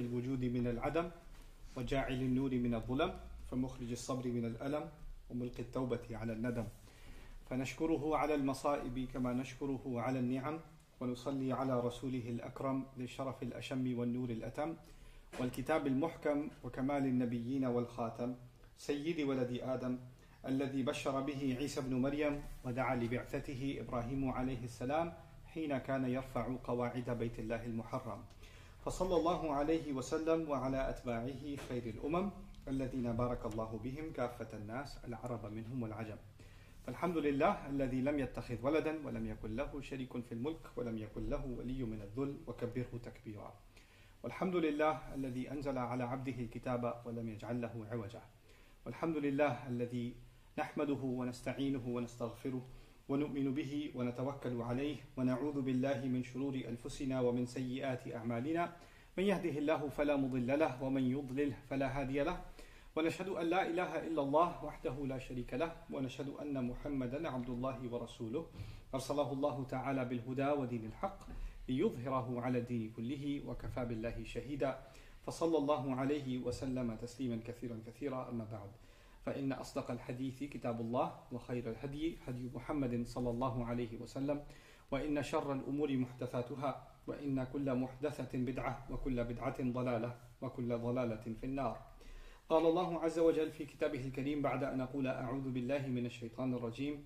الوجود من العدم وجاعل النور من الظلم فمخرج الصبر من الألم وملقي التوبة على الندم. فنشكره على المصائب كما نشكره على النعم ونصلي على رسوله الأكرم للشرف الأشم والنور الأتم والكتاب المحكم وكمال النبيين والخاتم سيد ولد آدم الذي بشر به عيسى بن مريم ودعا لبعثته إبراهيم عليه السلام حين كان يرفع قواعد بيت الله المحرم. فصلى الله عليه وسلم وعلى أتباعه خير الأمم الذين بارك الله بهم كافة الناس العرب منهم والعجم. فالحمد لله الذي لم يتخذ ولدا ولم يكن له شريك في الملك ولم يكن له ولي من الذل وكبره تكبيرا. والحمد لله الذي أنزل على عبده الكتاب ولم يجعل له عوجا. والحمد لله الذي نحمده ونستعينه ونستغفره ونؤمن به ونتوكل عليه ونعوذ بالله من شرور أنفسنا ومن سيئات أعمالنا. من يهده الله فلا مضل له ومن يضلل فلا هادي له. ونشهد أن لا إله إلا الله وحده لا شريك له. ونشهد أن محمدا عبد الله ورسوله. أرسله الله تعالى بالهدى ودين الحق ليظهره على الدين كله وكفى بالله شهيدا. فصلى الله عليه وسلم تسليما كثيرا كثيرا. أما بعد فإن أصدق الحديث كتاب الله وخير الهدي هدي محمد صلى الله عليه وسلم وإن شر الأمور محدثاتها وإن كل محدثة بدعة وكل بدعة ضلالة وكل ضلالة في النار. قال الله عز وجل في كتابه الكريم بعد أن أقول أعوذ بالله من الشيطان الرجيم.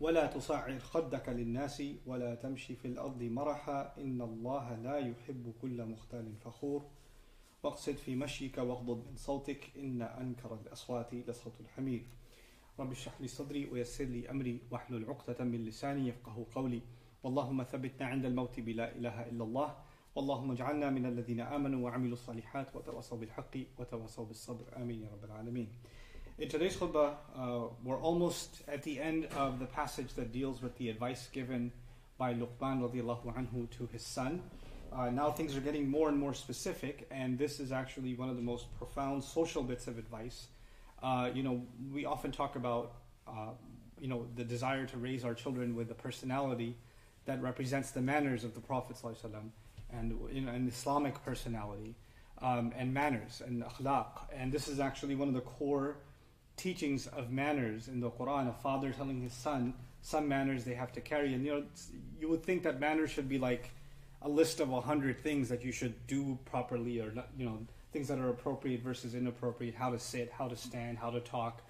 ولا تصعر خدك للناس ولا تمشي في الأرض مرحا إن الله لا يحب كل مختال فخور. واقصد في مشيك واغضض من صوتك إن أنكر الأصوات لصوت الحمير رب اشرح لي صدري ويسر لي أمري واحلل عقدة من لساني يفقه قولي. اللهم ثبتنا عند الموت بلا إله إلا الله. اللهم اجعلنا من الذين آمنوا وعملوا الصالحات وتواصوا بالحق وتواصوا بالصبر. آمين يا رب العالمين. In today's khutbah, uh, we're almost at the end of the passage that deals with the advice given by Luqman radiallahu to his son. Uh, now things are getting more and more specific, and this is actually one of the most profound social bits of advice. Uh, you know, we often talk about, uh, you know, the desire to raise our children with a personality that represents the manners of the Prophet ﷺ and you know, an Islamic personality um, and manners and akhlaq. And this is actually one of the core teachings of manners in the Quran. A father telling his son some manners they have to carry, and you know, you would think that manners should be like a list of a hundred things that you should do properly, or you know, things that are appropriate versus inappropriate, how to sit, how to stand, how to talk,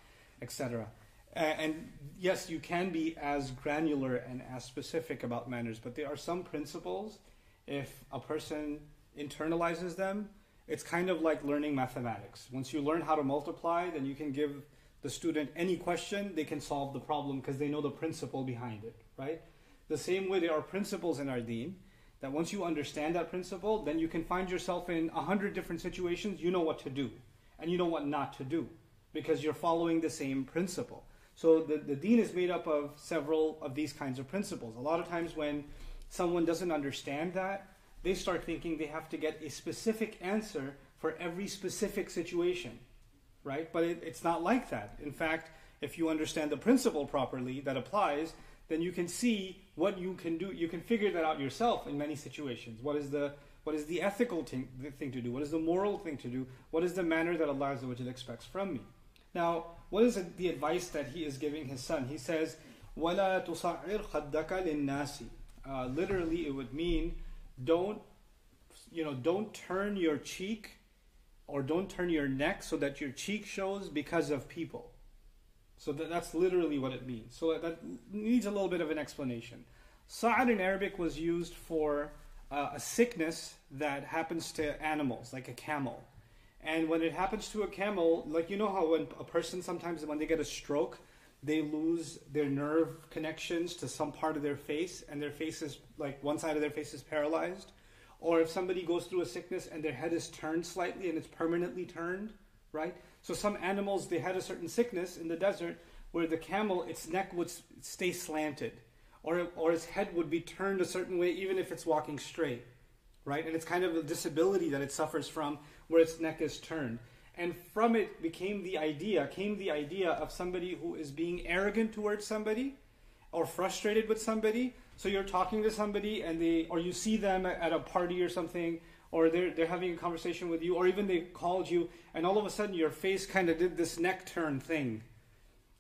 etc. And yes, you can be as granular and as specific about manners, but there are some principles. If a person internalizes them, it's kind of like learning mathematics. Once you learn how to multiply, then you can give the student any question, they can solve the problem because they know the principle behind it, right? The same way there are principles in our deen that once you understand that principle, then you can find yourself in a hundred different situations, you know what to do and you know what not to do because you're following the same principle. So the, the deen is made up of several of these kinds of principles. A lot of times when someone doesn't understand that, they start thinking they have to get a specific answer for every specific situation, right? But it, it's not like that. In fact, if you understand the principle properly that applies, then you can see what you can do. You can figure that out yourself in many situations. What is the what is the ethical thing, the thing to do? What is the moral thing to do? What is the manner that Allah expects from me? Now, what is the advice that he is giving his son? He says, وَلَا تُصَعِّرْ خَدَّكَ لِلنَّاسِ uh, Literally, it would mean, don't, you know, don't turn your cheek or don't turn your neck so that your cheek shows because of people. So that, that's literally what it means. So that needs a little bit of an explanation. Sa'ad in Arabic was used for uh, a sickness that happens to animals, like a camel. And when it happens to a camel, like you know how when a person sometimes when they get a stroke, they lose their nerve connections to some part of their face, and their face is like one side of their face is paralyzed. Or if somebody goes through a sickness and their head is turned slightly and it's permanently turned, right? So some animals they had a certain sickness in the desert where the camel its neck would stay slanted, or or its head would be turned a certain way even if it's walking straight, right? And it's kind of a disability that it suffers from where its neck is turned. And from it became the idea, came the idea of somebody who is being arrogant towards somebody or frustrated with somebody. So you're talking to somebody and they or you see them at a party or something or they're, they're having a conversation with you, or even they called you, and all of a sudden your face kind of did this neck turn thing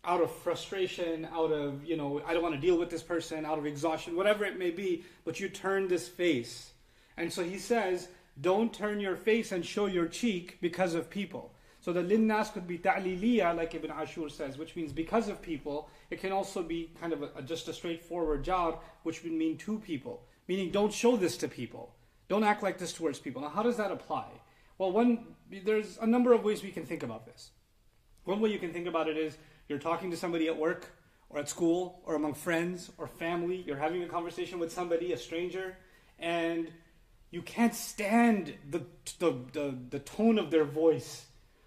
out of frustration, out of, you know, I don't want to deal with this person, out of exhaustion, whatever it may be, but you turn this face. And so he says, don't turn your face and show your cheek because of people. So the linnas could be ta'liliya, like Ibn Ashur says, which means because of people. It can also be kind of a, just a straightforward jar, which would mean to people. Meaning, don't show this to people. Don't act like this towards people. Now, how does that apply? Well, one, there's a number of ways we can think about this. One way you can think about it is you're talking to somebody at work or at school or among friends or family. You're having a conversation with somebody, a stranger, and you can't stand the, the, the, the tone of their voice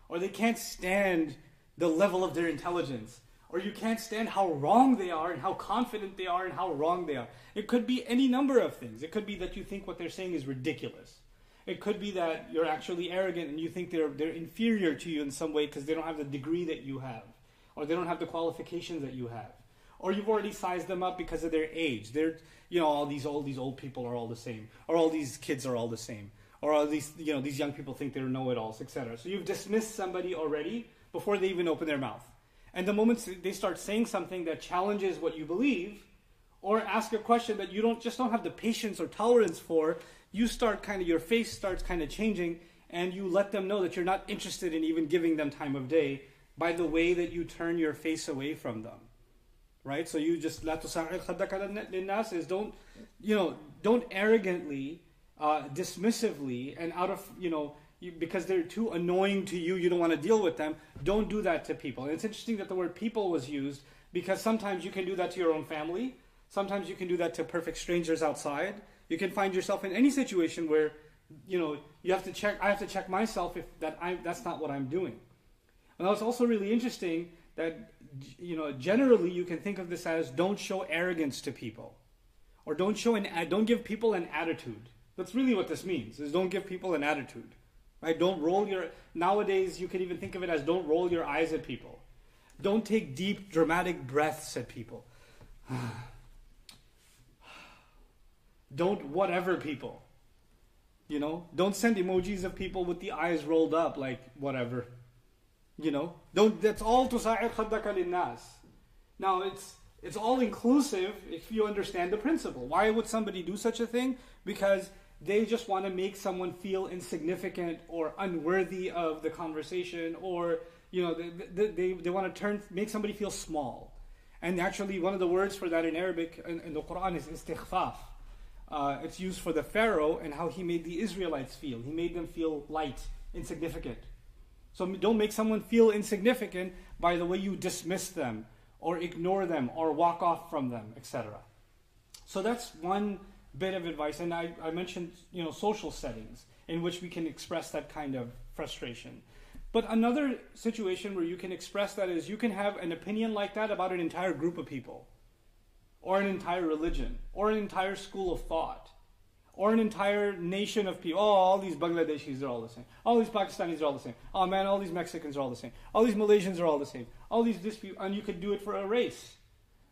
or they can't stand the level of their intelligence or you can't stand how wrong they are and how confident they are and how wrong they are. It could be any number of things. It could be that you think what they're saying is ridiculous. It could be that you're actually arrogant and you think they're they're inferior to you in some way because they don't have the degree that you have, or they don't have the qualifications that you have, or you've already sized them up because of their age. They're you know all these all these old people are all the same, or all these kids are all the same, or all these you know these young people think they're know-it-alls, etc. So you've dismissed somebody already before they even open their mouth. And the moment they start saying something that challenges what you believe, or ask a question that you don't just don't have the patience or tolerance for, you start kind of your face starts kind of changing, and you let them know that you're not interested in even giving them time of day by the way that you turn your face away from them. Right? So you just linnas is don't you know don't arrogantly, uh, dismissively, and out of you know because they're too annoying to you, you don't want to deal with them. Don't do that to people. And it's interesting that the word people was used because sometimes you can do that to your own family. Sometimes you can do that to perfect strangers outside. You can find yourself in any situation where, you know, you have to check. I have to check myself if that I that's not what I'm doing. And it's also really interesting that, you know, generally you can think of this as don't show arrogance to people, or don't show an don't give people an attitude. That's really what this means. Is don't give people an attitude. Right? Don't roll your nowadays you can even think of it as don't roll your eyes at people. Don't take deep dramatic breaths at people. don't whatever people. You know, don't send emojis of people with the eyes rolled up like whatever. You know, don't that's all to khaddaka Now it's it's all inclusive if you understand the principle. Why would somebody do such a thing? Because they just want to make someone feel insignificant or unworthy of the conversation or you know they, they, they want to turn make somebody feel small. And actually one of the words for that in arabic in, in the quran is istikhfaf. Uh, it's used for the pharaoh and how he made the israelites feel. He made them feel light insignificant. So don't make someone feel insignificant by the way you dismiss them or ignore them or walk off from them etc so that's one bit of advice, and I, I mentioned you know social settings in which we can express that kind of frustration. But another situation where you can express that is you can have an opinion like that about an entire group of people, or an entire religion, or an entire school of thought, or an entire nation of people. Oh, all these Bangladeshis are all the same. All these Pakistanis are all the same. Oh man, all these Mexicans are all the same. All these Malaysians are all the same. All these this and you could do it for a race,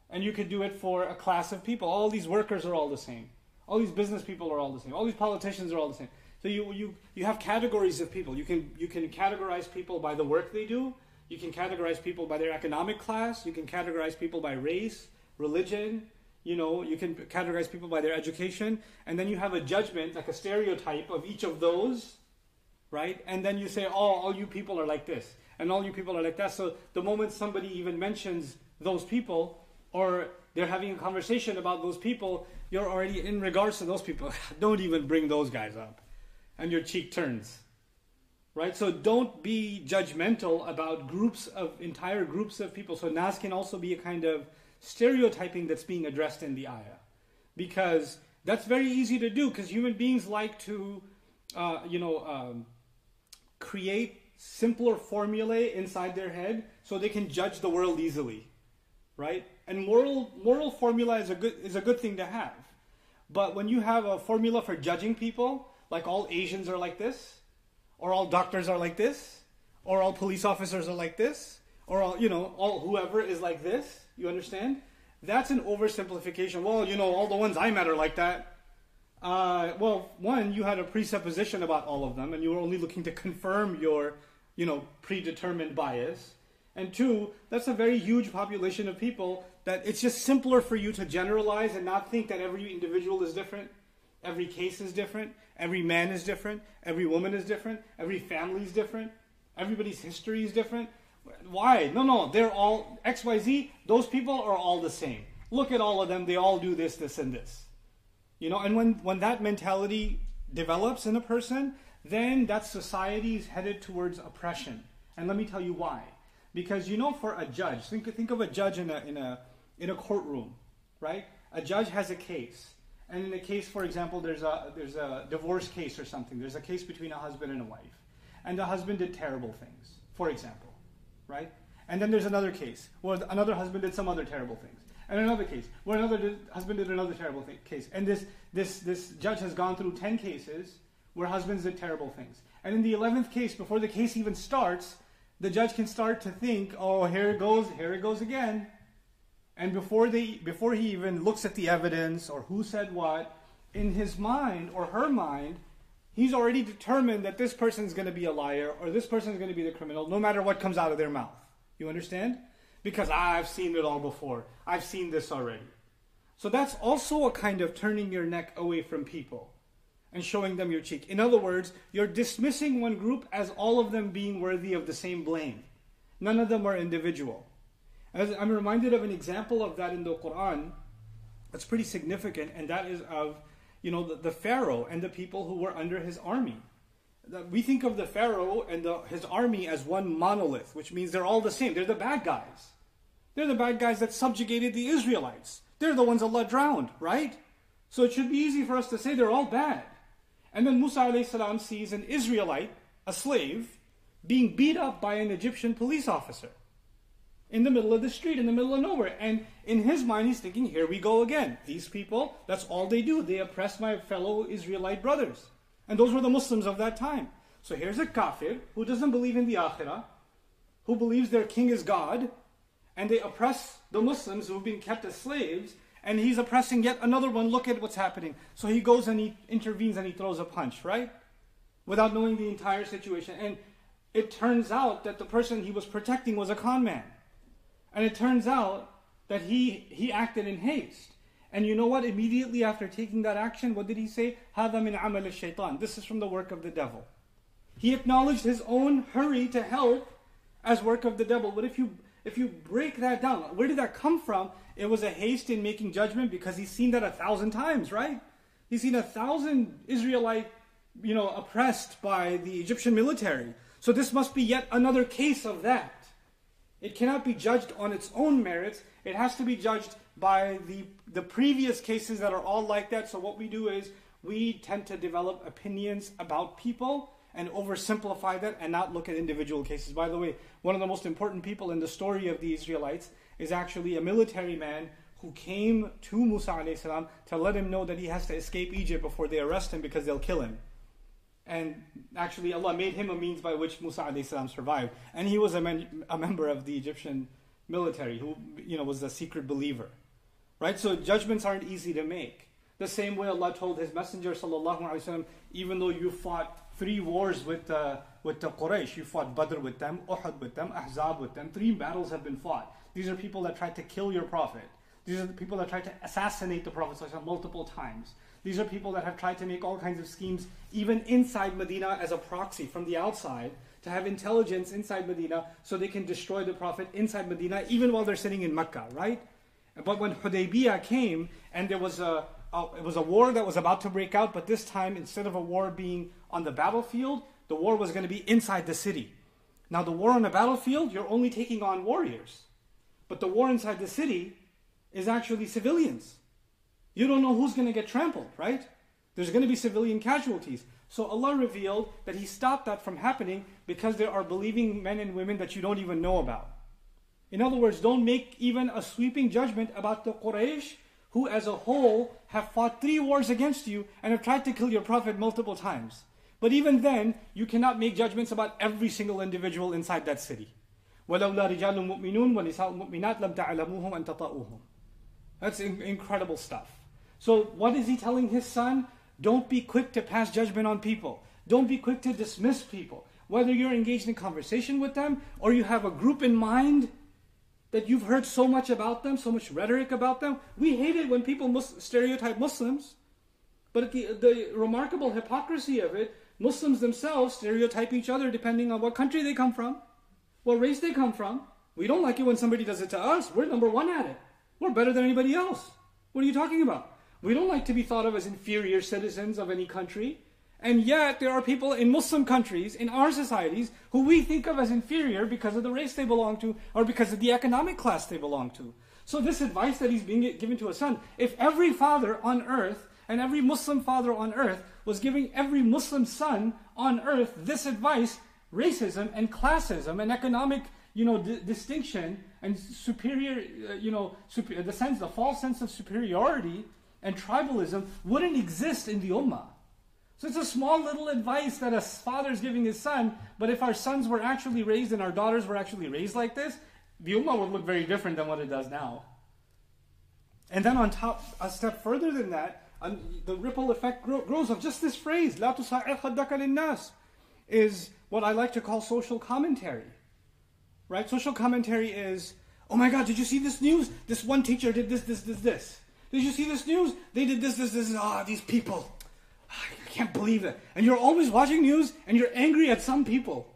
and you could do it for a class of people. All these workers are all the same. All these business people are all the same. All these politicians are all the same. So you, you, you have categories of people. You can, you can categorize people by the work they do. You can categorize people by their economic class. You can categorize people by race, religion. You know, you can categorize people by their education. And then you have a judgment, like a stereotype of each of those, right? And then you say, oh, all you people are like this. And all you people are like that. So the moment somebody even mentions those people, or they're having a conversation about those people, you're already in regards to those people. don't even bring those guys up. And your cheek turns. Right? So don't be judgmental about groups of entire groups of people. So nas can also be a kind of stereotyping that's being addressed in the ayah. Because that's very easy to do because human beings like to, uh, you know, um, create simpler formulae inside their head so they can judge the world easily, right? And moral moral formula is a good is a good thing to have. But when you have a formula for judging people, like all Asians are like this, or all doctors are like this, or all police officers are like this, or all you know, all whoever is like this, you understand? That's an oversimplification. Well, you know, all the ones I met are like that. Uh, well, one, you had a presupposition about all of them, and you were only looking to confirm your, you know, predetermined bias. And two, that's a very huge population of people that it's just simpler for you to generalize and not think that every individual is different, every case is different, every man is different, every woman is different, every family is different, everybody's history is different. Why? No, no, they're all XYZ, those people are all the same. Look at all of them, they all do this, this, and this. You know, and when, when that mentality develops in a person, then that society is headed towards oppression. And let me tell you why. Because you know, for a judge, think, think of a judge in a, in, a, in a courtroom, right? A judge has a case. And in a case, for example, there's a, there's a divorce case or something. There's a case between a husband and a wife. And the husband did terrible things, for example, right? And then there's another case where another husband did some other terrible things. And another case where another did, husband did another terrible case. And this, this, this judge has gone through 10 cases where husbands did terrible things. And in the 11th case, before the case even starts, the judge can start to think, oh, here it goes, here it goes again. And before, they, before he even looks at the evidence or who said what, in his mind or her mind, he's already determined that this person is going to be a liar or this person is going to be the criminal, no matter what comes out of their mouth. You understand? Because I've seen it all before. I've seen this already. So that's also a kind of turning your neck away from people and showing them your cheek. In other words, you're dismissing one group as all of them being worthy of the same blame. None of them are individual. As I'm reminded of an example of that in the Quran that's pretty significant, and that is of you know the, the Pharaoh and the people who were under his army. We think of the Pharaoh and the, his army as one monolith, which means they're all the same. They're the bad guys. They're the bad guys that subjugated the Israelites. They're the ones Allah drowned, right? So it should be easy for us to say they're all bad. And then Musa salam sees an Israelite, a slave, being beat up by an Egyptian police officer in the middle of the street, in the middle of nowhere. And in his mind, he's thinking, here we go again. These people, that's all they do. They oppress my fellow Israelite brothers. And those were the Muslims of that time. So here's a kafir who doesn't believe in the akhirah, who believes their king is God, and they oppress the Muslims who've been kept as slaves, and he's oppressing yet another one. Look at what's happening. So he goes and he intervenes and he throws a punch, right? Without knowing the entire situation. And it turns out that the person he was protecting was a con man. And it turns out that he, he acted in haste. And you know what? Immediately after taking that action, what did he say? هَذَا مِنْ عَمَلِ الشَّيْطَانِ This is from the work of the devil. He acknowledged his own hurry to help as work of the devil. But if you if you break that down, where did that come from? It was a haste in making judgment because he's seen that a thousand times, right? He's seen a thousand Israelite, you know, oppressed by the Egyptian military. So this must be yet another case of that. It cannot be judged on its own merits. It has to be judged by the, the previous cases that are all like that. So what we do is we tend to develop opinions about people and oversimplify that and not look at individual cases. By the way, one of the most important people in the story of the Israelites is actually a military man who came to Musa salam to let him know that he has to escape Egypt before they arrest him because they'll kill him. And actually, Allah made him a means by which Musa salam survived. And he was a, man, a member of the Egyptian military who you know, was a secret believer. Right? So judgments aren't easy to make. The same way Allah told His Messenger, وسلم, even though you fought three wars with, uh, with the Quraysh, you fought Badr with them, Uhud with them, Ahzab with them, three battles have been fought. These are people that tried to kill your Prophet. These are the people that tried to assassinate the Prophet multiple times. These are people that have tried to make all kinds of schemes, even inside Medina, as a proxy from the outside, to have intelligence inside Medina so they can destroy the Prophet inside Medina, even while they're sitting in Mecca, right? But when Hudaybiyah came and there was a, uh, it was a war that was about to break out, but this time, instead of a war being on the battlefield, the war was going to be inside the city. Now, the war on the battlefield, you're only taking on warriors. But the war inside the city is actually civilians. You don't know who's going to get trampled, right? There's going to be civilian casualties. So Allah revealed that He stopped that from happening because there are believing men and women that you don't even know about. In other words, don't make even a sweeping judgment about the Quraysh who as a whole have fought three wars against you and have tried to kill your prophet multiple times. But even then, you cannot make judgments about every single individual inside that city. That's incredible stuff. So what is he telling his son? Don't be quick to pass judgment on people. Don't be quick to dismiss people. Whether you're engaged in conversation with them or you have a group in mind that you've heard so much about them, so much rhetoric about them. We hate it when people mus- stereotype Muslims. But the, the remarkable hypocrisy of it, Muslims themselves stereotype each other depending on what country they come from, what race they come from. We don't like it when somebody does it to us. We're number one at it. We're better than anybody else. What are you talking about? We don't like to be thought of as inferior citizens of any country. And yet, there are people in Muslim countries, in our societies, who we think of as inferior because of the race they belong to or because of the economic class they belong to. So, this advice that he's being given to a son, if every father on earth and every Muslim father on earth was giving every Muslim son on earth this advice, racism and classism and economic you know, distinction and superior, uh, you know, super- the sense, the false sense of superiority and tribalism wouldn't exist in the ummah. So it's a small little advice that a father is giving his son, but if our sons were actually raised and our daughters were actually raised like this, the ummah would look very different than what it does now. And then on top, a step further than that, the ripple effect grows of just this phrase, لا تصعر خدك للناس, is what I like to call social commentary. Right? Social commentary is, oh my God, did you see this news? This one teacher did this, this, this, this. Did you see this news? They did this, this, this. Ah, oh, these people. I can't believe it. And you're always watching news and you're angry at some people.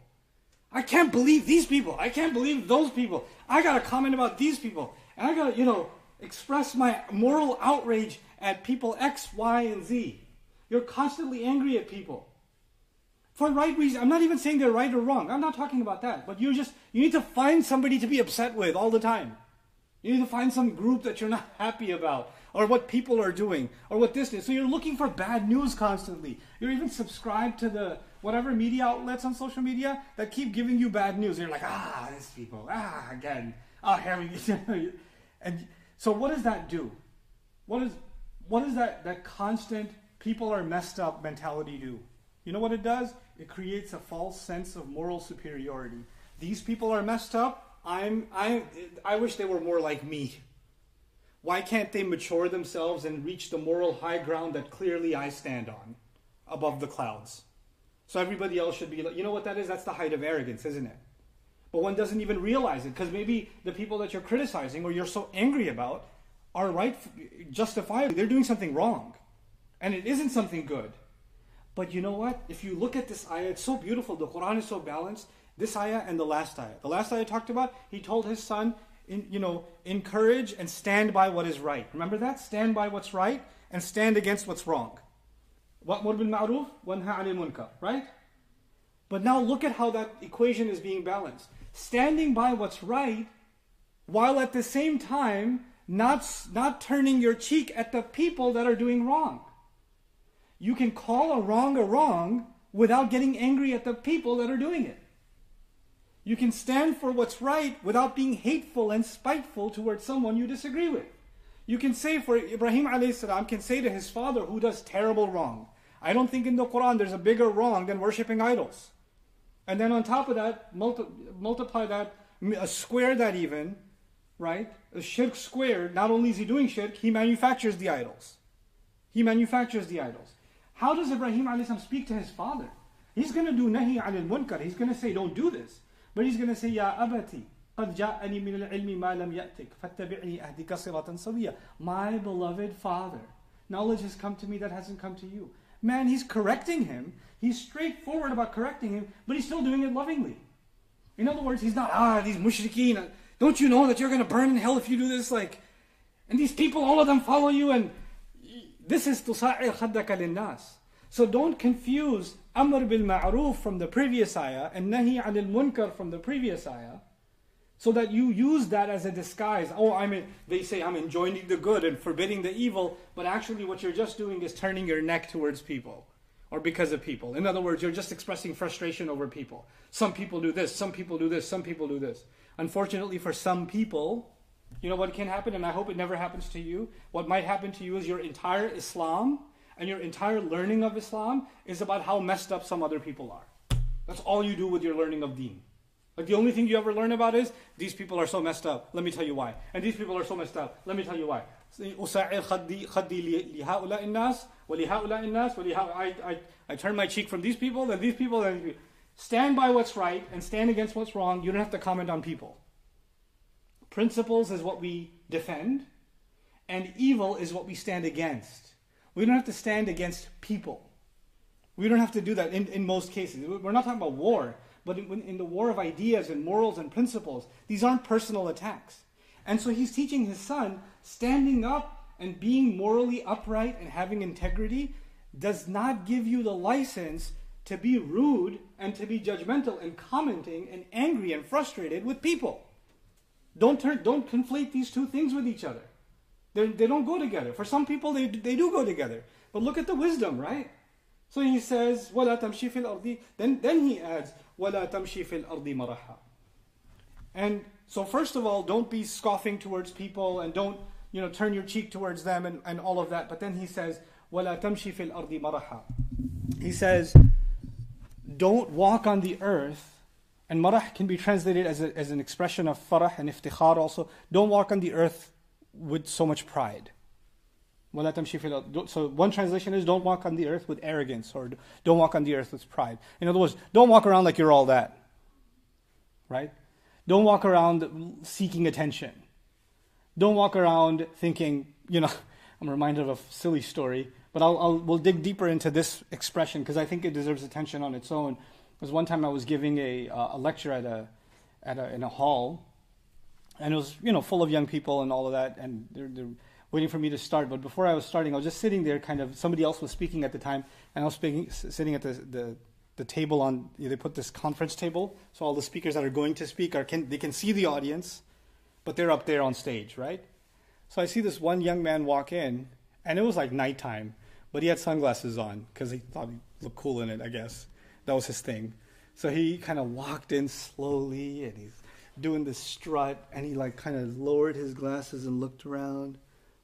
I can't believe these people. I can't believe those people. I got to comment about these people. And I got to, you know, express my moral outrage at people X, Y, and Z. You're constantly angry at people. For right reason. I'm not even saying they're right or wrong. I'm not talking about that. But you just, you need to find somebody to be upset with all the time. You need to find some group that you're not happy about or what people are doing, or what this is. So you're looking for bad news constantly. You're even subscribed to the whatever media outlets on social media that keep giving you bad news. You're like, ah, these people, ah, again, ah, here we go. And so what does that do? What is what does that, that constant people are messed up mentality do? You know what it does? It creates a false sense of moral superiority. These people are messed up. I'm I I wish they were more like me. Why can't they mature themselves and reach the moral high ground that clearly I stand on above the clouds? So everybody else should be like, you know what that is? That's the height of arrogance, isn't it? But one doesn't even realize it because maybe the people that you're criticizing or you're so angry about are right, justifiably. They're doing something wrong. And it isn't something good. But you know what? If you look at this ayah, it's so beautiful. The Quran is so balanced. This ayah and the last ayah. The last ayah talked about, he told his son, in, you know, encourage and stand by what is right. Remember that? Stand by what's right and stand against what's wrong. Wa'mur bil ma'ruf wanha 'anil right? But now look at how that equation is being balanced. Standing by what's right while at the same time not, not turning your cheek at the people that are doing wrong. You can call a wrong a wrong without getting angry at the people that are doing it. You can stand for what's right without being hateful and spiteful towards someone you disagree with. You can say for Ibrahim alayhi salam can say to his father who does terrible wrong. I don't think in the Quran there's a bigger wrong than worshipping idols. And then on top of that, multi- multiply that, a square that even, right? A shirk squared, not only is he doing shirk, he manufactures the idols. He manufactures the idols. How does Ibrahim alayhi salam speak to his father? He's going to do nahi anil munkar. He's going to say, don't do this. But he's going to say, Ya abati, قد جاءني من العلم ما لم يأتك فاتبعني أهدك صراطا سويا. My beloved father, knowledge has come to me that hasn't come to you. Man, he's correcting him. He's straightforward about correcting him, but he's still doing it lovingly. In other words, he's not, ah, these mushrikeen, don't you know that you're going to burn in hell if you do this? Like, and these people, all of them follow you, and this is tusa'ir khaddaka linnas. So don't confuse Amr bil Ma'ruf from the previous ayah and Nahi anil Munkar from the previous ayah. So that you use that as a disguise. Oh, I'm in, they say I'm enjoining the good and forbidding the evil, but actually what you're just doing is turning your neck towards people or because of people. In other words, you're just expressing frustration over people. Some people do this, some people do this, some people do this. Unfortunately, for some people, you know what can happen, and I hope it never happens to you? What might happen to you is your entire Islam and your entire learning of Islam is about how messed up some other people are. That's all you do with your learning of deen. Like the only thing you ever learn about is these people are so messed up. Let me tell you why. And these people are so messed up. Let me tell you why. I, I, I turn my cheek from these people and these people and these people. Stand by what's right and stand against what's wrong. You don't have to comment on people. Principles is what we defend, and evil is what we stand against. We don't have to stand against people. We don't have to do that in, in most cases. We're not talking about war, but in, in the war of ideas and morals and principles, these aren't personal attacks. And so he's teaching his son standing up and being morally upright and having integrity does not give you the license to be rude and to be judgmental and commenting and angry and frustrated with people. Don't turn, don't conflate these two things with each other. They're, they do not go together. For some people, they, they do go together. But look at the wisdom, right? So he says, وَلَا تَمْشِي فِي الْأَرْضِ Then, then he adds, وَلَا تَمْشِي فِي الْأَرْضِ مَرَحًا And so first of all, don't be scoffing towards people and don't you know, turn your cheek towards them and, and all of that. But then he says, وَلَا تَمْشِي فِي الْأَرْضِ مَرَحًا He says, don't walk on the earth. And marah can be translated as, a, as an expression of farah and iftikhar also. Don't walk on the earth with so much pride. So one translation is don't walk on the earth with arrogance or don't walk on the earth with pride. In other words, don't walk around like you're all that. Right? Don't walk around seeking attention. Don't walk around thinking, you know, I'm reminded of a silly story, but I'll, I'll we'll dig deeper into this expression because I think it deserves attention on its own. Because one time I was giving a, uh, a lecture at a, at a, in a hall, and it was, you know, full of young people and all of that, and they're, they're waiting for me to start. But before I was starting, I was just sitting there, kind of. Somebody else was speaking at the time, and I was speaking, sitting at the, the the table on. They put this conference table, so all the speakers that are going to speak are can they can see the audience, but they're up there on stage, right? So I see this one young man walk in, and it was like nighttime, but he had sunglasses on because he thought he looked cool in it. I guess that was his thing. So he kind of walked in slowly, and he's doing this strut, and he like kind of lowered his glasses and looked around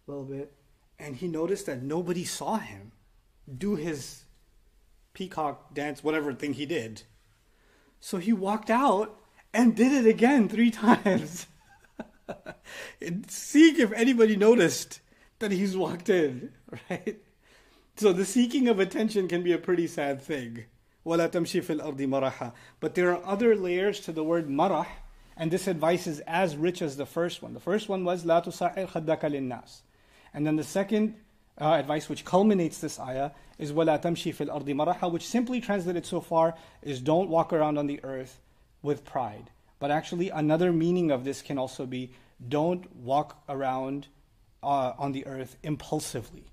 a little bit, and he noticed that nobody saw him do his peacock dance, whatever thing he did. So he walked out and did it again three times. seeing if anybody noticed that he's walked in, right? So the seeking of attention can be a pretty sad thing. But there are other layers to the word marah, and this advice is as rich as the first one. The first one was لا تصعر خدك للناس. And then the second uh, advice, which culminates this ayah, is وَلَا تَمْشِي فِي الْأَرْضِ مَرَحًا, which simply translated so far is don't walk around on the earth with pride. But actually, another meaning of this can also be don't walk around uh, on the earth impulsively.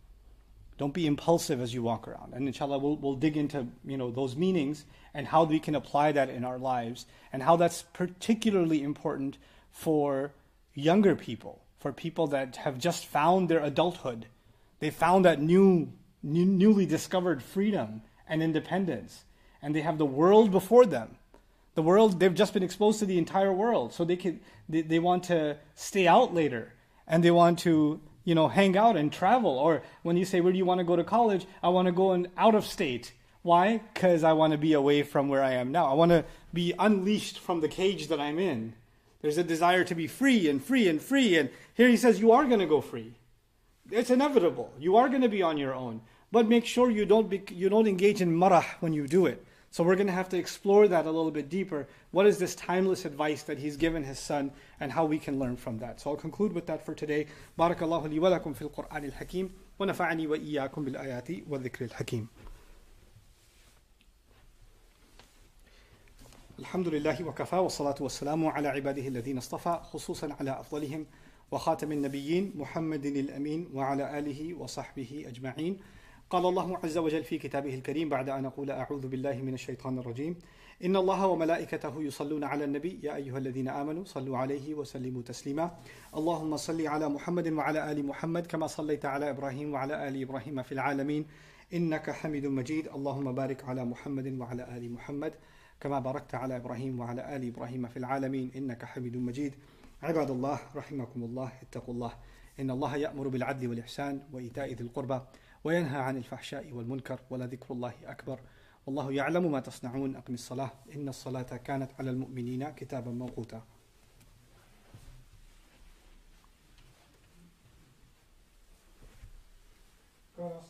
Don't be impulsive as you walk around. And inshallah, we'll, we'll dig into you know, those meanings and how we can apply that in our lives and how that's particularly important for younger people for people that have just found their adulthood. They found that new, new, newly discovered freedom and independence, and they have the world before them. The world, they've just been exposed to the entire world, so they, can, they, they want to stay out later, and they want to you know, hang out and travel. Or when you say, Where do you want to go to college? I want to go in out of state. Why? Because I want to be away from where I am now. I want to be unleashed from the cage that I'm in. There's a desire to be free and free and free. And here he says, you are going to go free. It's inevitable. You are going to be on your own. But make sure you don't, be, you don't engage in marah when you do it. So we're going to have to explore that a little bit deeper. What is this timeless advice that he's given his son and how we can learn from that? So I'll conclude with that for today. Barakallahu li wa lakum fil Qur'an al-Hakim wa nafa'ani wa iyyakum bil ayati wa dhikri al-Hakim. الحمد لله وكفى والصلاة والسلام على عباده الذين اصطفى خصوصا على أفضلهم وخاتم النبيين محمد الأمين وعلى آله وصحبه أجمعين قال الله عز وجل في كتابه الكريم بعد أن أقول أعوذ بالله من الشيطان الرجيم. إن الله وملائكته يصلون على النبي. يا أيها الذين آمنوا صلوا عليه وسلموا تسليما. اللهم صل على محمد وعلى آل محمد كما صليت على إبراهيم وعلى آل إبراهيم في العالمين. إنك حميد مجيد. اللهم بارك على محمد وعلى آل محمد كما باركت على إبراهيم وعلى آل إبراهيم في العالمين. إنك حميد مجيد. عباد الله رحمكم الله اتقوا الله. إن الله يأمر بالعدل والإحسان وإيتاء ذي القربى. وينهى عن الفحشاء والمنكر ولذكر الله أكبر. والله يعلم ما تصنعون. أقم الصلاة. إن الصلاة كانت على المؤمنين كتابا موقوتا. قال